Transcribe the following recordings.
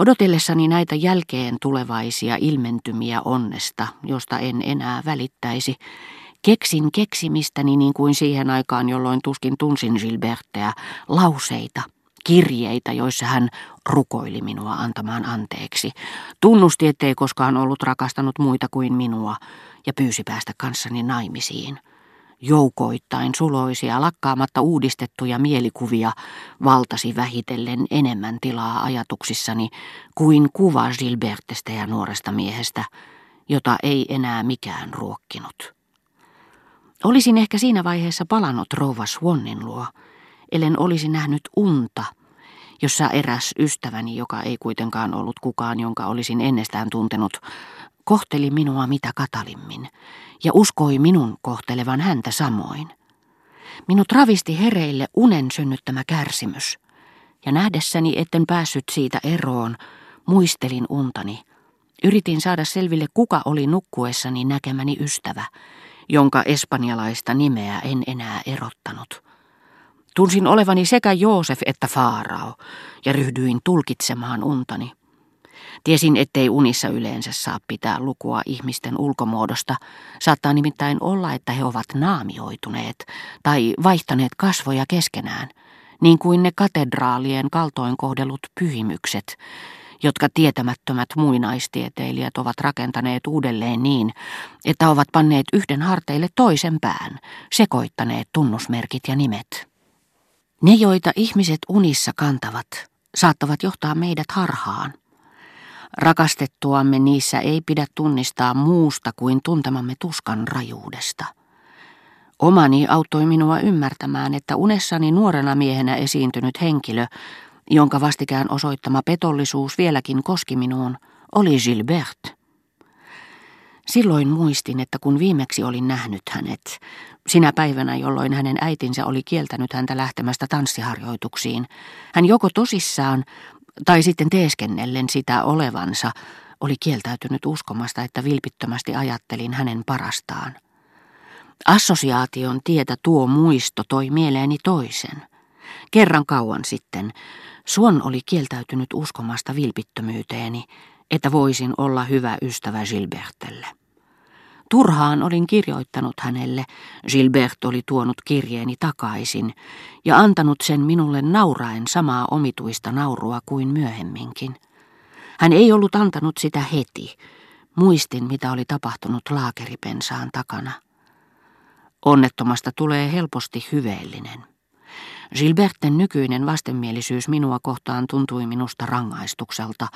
Odotellessani näitä jälkeen tulevaisia ilmentymiä onnesta, josta en enää välittäisi, keksin keksimistäni niin kuin siihen aikaan, jolloin tuskin tunsin Gilbertteä, lauseita, kirjeitä, joissa hän rukoili minua antamaan anteeksi. Tunnusti, ettei koskaan ollut rakastanut muita kuin minua ja pyysi päästä kanssani naimisiin. Joukoittain suloisia, lakkaamatta uudistettuja mielikuvia valtasi vähitellen enemmän tilaa ajatuksissani kuin kuva Gilbertestä ja nuoresta miehestä, jota ei enää mikään ruokkinut. Olisin ehkä siinä vaiheessa palannut rouva Swannin luo, ellen olisi nähnyt unta, jossa eräs ystäväni, joka ei kuitenkaan ollut kukaan, jonka olisin ennestään tuntenut, kohteli minua mitä katalimmin ja uskoi minun kohtelevan häntä samoin. Minut ravisti hereille unen synnyttämä kärsimys, ja nähdessäni etten päässyt siitä eroon, muistelin untani. Yritin saada selville, kuka oli nukkuessani näkemäni ystävä, jonka espanjalaista nimeä en enää erottanut. Tunsin olevani sekä Joosef että Faarao, ja ryhdyin tulkitsemaan untani. Tiesin, ettei unissa yleensä saa pitää lukua ihmisten ulkomuodosta. Saattaa nimittäin olla, että he ovat naamioituneet tai vaihtaneet kasvoja keskenään, niin kuin ne katedraalien kaltoin kohdellut pyhimykset, jotka tietämättömät muinaistieteilijät ovat rakentaneet uudelleen niin, että ovat panneet yhden harteille toisen pään, sekoittaneet tunnusmerkit ja nimet. Ne, joita ihmiset unissa kantavat, saattavat johtaa meidät harhaan. Rakastettuamme niissä ei pidä tunnistaa muusta kuin tuntemamme tuskan rajuudesta. Omani auttoi minua ymmärtämään, että unessani nuorena miehenä esiintynyt henkilö, jonka vastikään osoittama petollisuus vieläkin koski minuun, oli Gilbert. Silloin muistin, että kun viimeksi olin nähnyt hänet, sinä päivänä, jolloin hänen äitinsä oli kieltänyt häntä lähtemästä tanssiharjoituksiin, hän joko tosissaan tai sitten teeskennellen sitä olevansa, oli kieltäytynyt uskomasta, että vilpittömästi ajattelin hänen parastaan. Assosiaation tietä tuo muisto toi mieleeni toisen. Kerran kauan sitten Suon oli kieltäytynyt uskomasta vilpittömyyteeni, että voisin olla hyvä ystävä Gilbertelle. Turhaan olin kirjoittanut hänelle, Gilbert oli tuonut kirjeeni takaisin ja antanut sen minulle nauraen samaa omituista naurua kuin myöhemminkin. Hän ei ollut antanut sitä heti. Muistin, mitä oli tapahtunut laakeripensaan takana. Onnettomasta tulee helposti hyveellinen. Gilberten nykyinen vastenmielisyys minua kohtaan tuntui minusta rangaistukselta,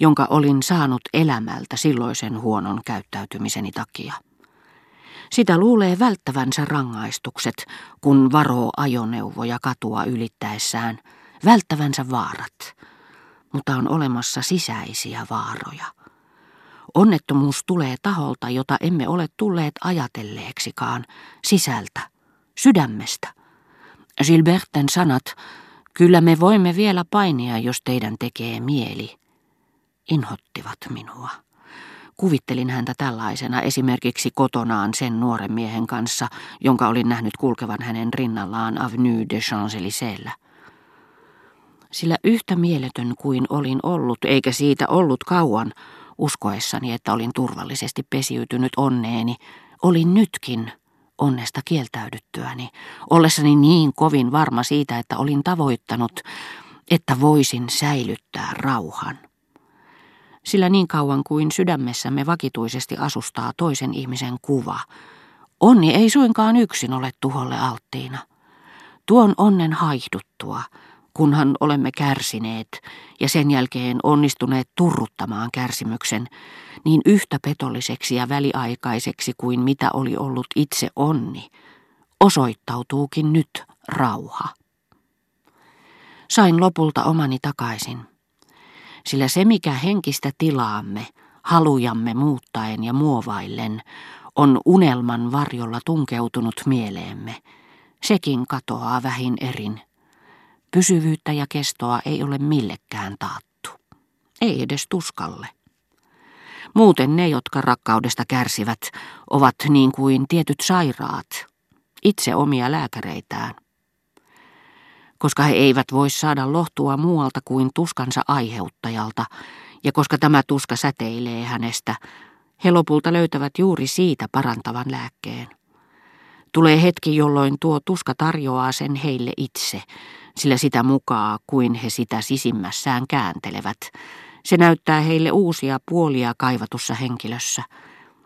jonka olin saanut elämältä silloisen huonon käyttäytymiseni takia. Sitä luulee välttävänsä rangaistukset, kun varoo ajoneuvoja katua ylittäessään, välttävänsä vaarat. Mutta on olemassa sisäisiä vaaroja. Onnettomuus tulee taholta, jota emme ole tulleet ajatelleeksikaan, sisältä, sydämestä. Gilberten sanat, kyllä me voimme vielä painia, jos teidän tekee mieli, inhottivat minua. Kuvittelin häntä tällaisena esimerkiksi kotonaan sen nuoren miehen kanssa, jonka olin nähnyt kulkevan hänen rinnallaan Avenue de Champs-Élysées. Sillä yhtä mieletön kuin olin ollut, eikä siitä ollut kauan, uskoessani, että olin turvallisesti pesiytynyt onneeni, olin nytkin onnesta kieltäydyttyäni, ollessani niin kovin varma siitä, että olin tavoittanut, että voisin säilyttää rauhan. Sillä niin kauan kuin sydämessämme vakituisesti asustaa toisen ihmisen kuva, onni ei suinkaan yksin ole tuholle alttiina. Tuon onnen haihduttua, kunhan olemme kärsineet ja sen jälkeen onnistuneet turruttamaan kärsimyksen, niin yhtä petolliseksi ja väliaikaiseksi kuin mitä oli ollut itse onni, osoittautuukin nyt rauha. Sain lopulta omani takaisin, sillä se mikä henkistä tilaamme, halujamme muuttaen ja muovaillen, on unelman varjolla tunkeutunut mieleemme, sekin katoaa vähin erin. Pysyvyyttä ja kestoa ei ole millekään taattu. Ei edes tuskalle. Muuten ne, jotka rakkaudesta kärsivät, ovat niin kuin tietyt sairaat, itse omia lääkäreitään. Koska he eivät voi saada lohtua muualta kuin tuskansa aiheuttajalta, ja koska tämä tuska säteilee hänestä, he lopulta löytävät juuri siitä parantavan lääkkeen. Tulee hetki, jolloin tuo tuska tarjoaa sen heille itse, sillä sitä mukaan kuin he sitä sisimmässään kääntelevät. Se näyttää heille uusia puolia kaivatussa henkilössä,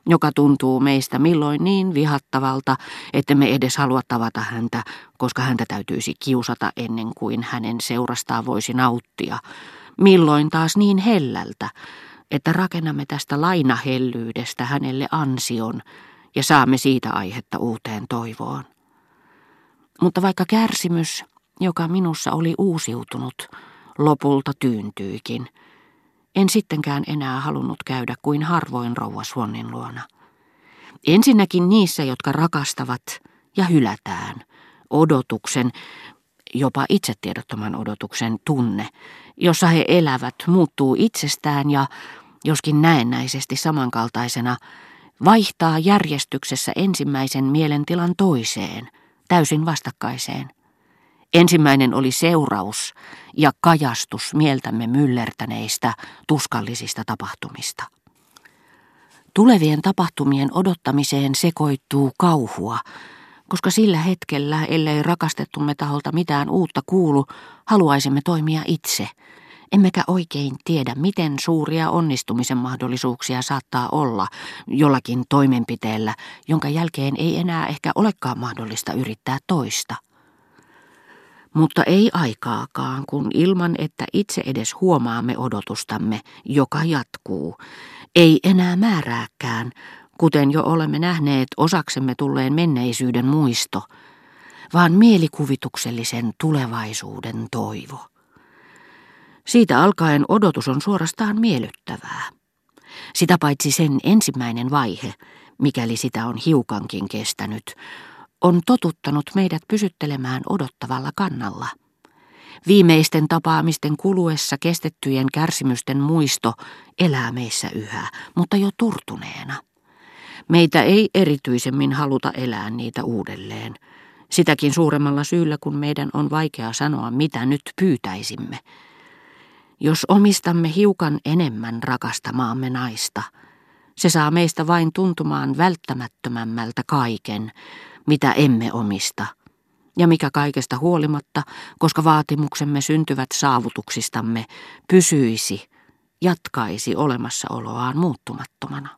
joka tuntuu meistä milloin niin vihattavalta, että me edes halua tavata häntä, koska häntä täytyisi kiusata ennen kuin hänen seurastaan voisi nauttia. Milloin taas niin hellältä, että rakennamme tästä lainahellyydestä hänelle ansion ja saamme siitä aihetta uuteen toivoon. Mutta vaikka kärsimys, joka minussa oli uusiutunut, lopulta tyyntyikin, en sittenkään enää halunnut käydä kuin harvoin rouva Swannin luona. Ensinnäkin niissä, jotka rakastavat ja hylätään, odotuksen, jopa itsetiedottoman odotuksen tunne, jossa he elävät, muuttuu itsestään ja, joskin näennäisesti samankaltaisena, vaihtaa järjestyksessä ensimmäisen mielentilan toiseen, täysin vastakkaiseen. Ensimmäinen oli seuraus ja kajastus mieltämme myllertäneistä, tuskallisista tapahtumista. Tulevien tapahtumien odottamiseen sekoittuu kauhua, koska sillä hetkellä, ellei rakastettumme taholta mitään uutta kuulu, haluaisimme toimia itse – Emmekä oikein tiedä, miten suuria onnistumisen mahdollisuuksia saattaa olla jollakin toimenpiteellä, jonka jälkeen ei enää ehkä olekaan mahdollista yrittää toista. Mutta ei aikaakaan, kun ilman, että itse edes huomaamme odotustamme, joka jatkuu, ei enää määrääkään, kuten jo olemme nähneet osaksemme tulleen menneisyyden muisto, vaan mielikuvituksellisen tulevaisuuden toivo. Siitä alkaen odotus on suorastaan miellyttävää. Sitä paitsi sen ensimmäinen vaihe, mikäli sitä on hiukankin kestänyt, on totuttanut meidät pysyttelemään odottavalla kannalla. Viimeisten tapaamisten kuluessa kestettyjen kärsimysten muisto elää meissä yhä, mutta jo turtuneena. Meitä ei erityisemmin haluta elää niitä uudelleen. Sitäkin suuremmalla syyllä, kun meidän on vaikea sanoa, mitä nyt pyytäisimme – jos omistamme hiukan enemmän rakastamaamme naista, se saa meistä vain tuntumaan välttämättömämmältä kaiken, mitä emme omista. Ja mikä kaikesta huolimatta, koska vaatimuksemme syntyvät saavutuksistamme, pysyisi, jatkaisi olemassaoloaan muuttumattomana.